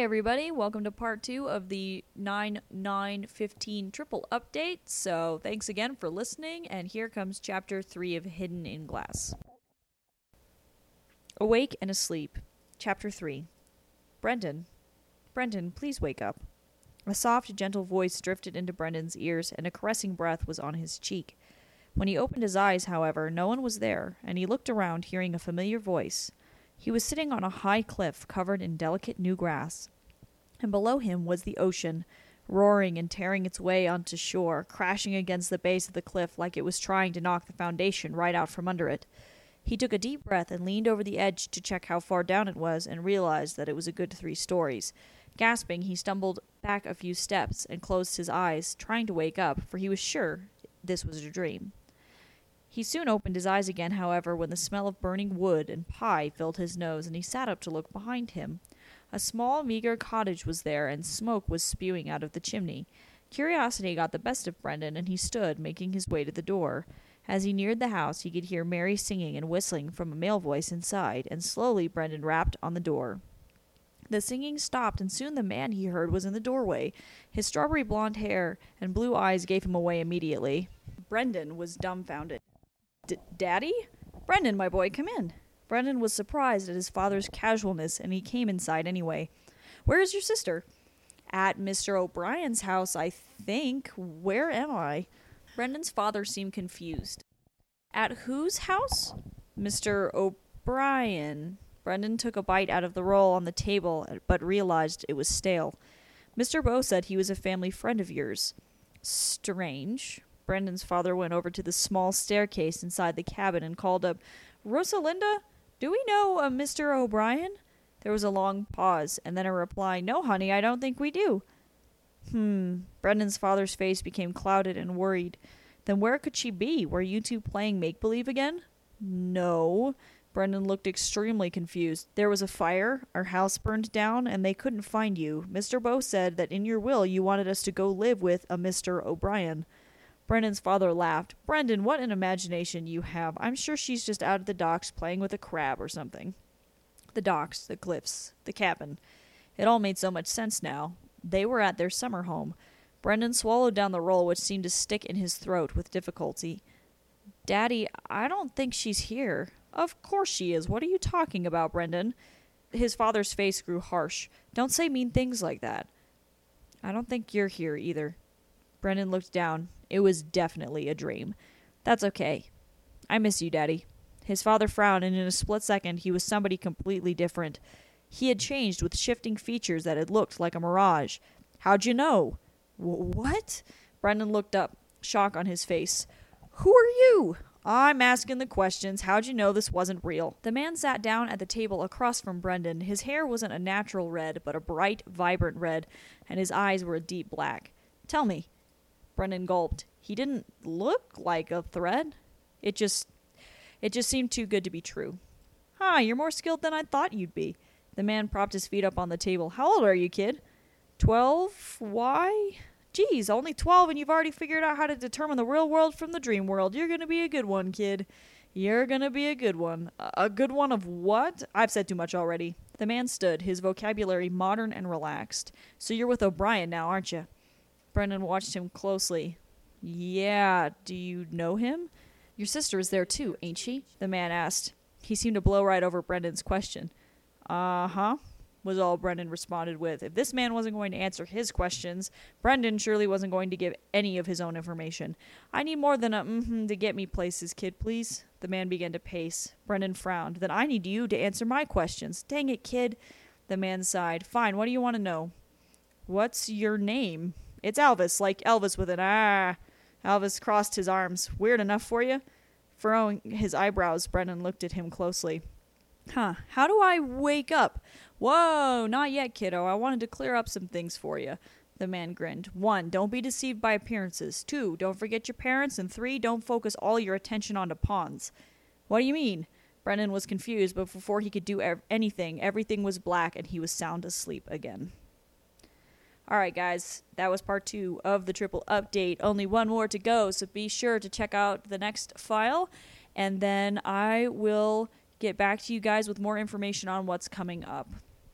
everybody. Welcome to part two of the 9915 triple update. So, thanks again for listening, and here comes chapter three of Hidden in Glass. Awake and asleep. Chapter 3. Brendan. Brendan, please wake up. A soft, gentle voice drifted into Brendan's ears, and a caressing breath was on his cheek. When he opened his eyes, however, no one was there, and he looked around, hearing a familiar voice. He was sitting on a high cliff covered in delicate new grass, and below him was the ocean, roaring and tearing its way onto shore, crashing against the base of the cliff like it was trying to knock the foundation right out from under it. He took a deep breath and leaned over the edge to check how far down it was and realized that it was a good three stories. Gasping, he stumbled back a few steps and closed his eyes, trying to wake up, for he was sure this was a dream. He soon opened his eyes again, however, when the smell of burning wood and pie filled his nose, and he sat up to look behind him. A small, meager cottage was there, and smoke was spewing out of the chimney. Curiosity got the best of Brendan, and he stood, making his way to the door. As he neared the house, he could hear merry singing and whistling from a male voice inside, and slowly Brendan rapped on the door. The singing stopped, and soon the man he heard was in the doorway. His strawberry blonde hair and blue eyes gave him away immediately. Brendan was dumbfounded. Daddy? Brendan, my boy, come in. Brendan was surprised at his father's casualness, and he came inside anyway. Where is your sister? At Mr. O'Brien's house, I think. Where am I? Brendan's father seemed confused. At whose house? Mr. O'Brien. Brendan took a bite out of the roll on the table, but realized it was stale. Mr. Bow said he was a family friend of yours. Strange. Brendan's father went over to the small staircase inside the cabin and called up, Rosalinda, do we know a Mr. O'Brien? There was a long pause, and then a reply, No, honey, I don't think we do. Hmm. Brendan's father's face became clouded and worried. Then where could she be? Were you two playing make believe again? No. Brendan looked extremely confused. There was a fire, our house burned down, and they couldn't find you. Mr. Bow said that in your will you wanted us to go live with a Mr. O'Brien. Brendan's father laughed. Brendan, what an imagination you have. I'm sure she's just out at the docks playing with a crab or something. The docks, the cliffs, the cabin. It all made so much sense now. They were at their summer home. Brendan swallowed down the roll, which seemed to stick in his throat with difficulty. Daddy, I don't think she's here. Of course she is. What are you talking about, Brendan? His father's face grew harsh. Don't say mean things like that. I don't think you're here either. Brendan looked down. It was definitely a dream. That's okay. I miss you, Daddy. His father frowned, and in a split second, he was somebody completely different. He had changed with shifting features that had looked like a mirage. How'd you know? what? Brendan looked up, shock on his face. Who are you? I'm asking the questions. How'd you know this wasn't real? The man sat down at the table across from Brendan. His hair wasn't a natural red, but a bright, vibrant red, and his eyes were a deep black. Tell me. Brendan gulped. He didn't look like a threat. It just it just seemed too good to be true. Huh, you're more skilled than I thought you'd be. The man propped his feet up on the table. How old are you, kid? Twelve? Why? Geez, only 12 and you've already figured out how to determine the real world from the dream world. You're to be a good one, kid. You're to be a good one. A good one of what? I've said too much already. The man stood, his vocabulary modern and relaxed. So you're with O'Brien now, aren't you? Brendan watched him closely. Yeah, do you know him? Your sister is there too, ain't she? The man asked. He seemed to blow right over Brendan's question. Uh huh was all Brendan responded with. If this man wasn't going to answer his questions, Brendan surely wasn't going to give any of his own information. I need more than a mm-hmm to get me places, kid, please. The man began to pace. Brendan frowned. Then I need you to answer my questions. Dang it, kid. The man sighed. Fine, what do you want to know? What's your name? It's Elvis, like Elvis with an ah. Elvis crossed his arms. Weird enough for you? Furrowing his eyebrows, Brendan looked at him closely. Huh, how do I wake up? Whoa, not yet, kiddo. I wanted to clear up some things for you. The man grinned. One, don't be deceived by appearances. Two, don't forget your parents. And three, don't focus all your attention onto pawns. What do you mean? Brendan was confused, but before he could do anything, everything was black and he was sound asleep again. Alright, guys, that was part two of the triple update. Only one more to go, so be sure to check out the next file, and then I will get back to you guys with more information on what's coming up.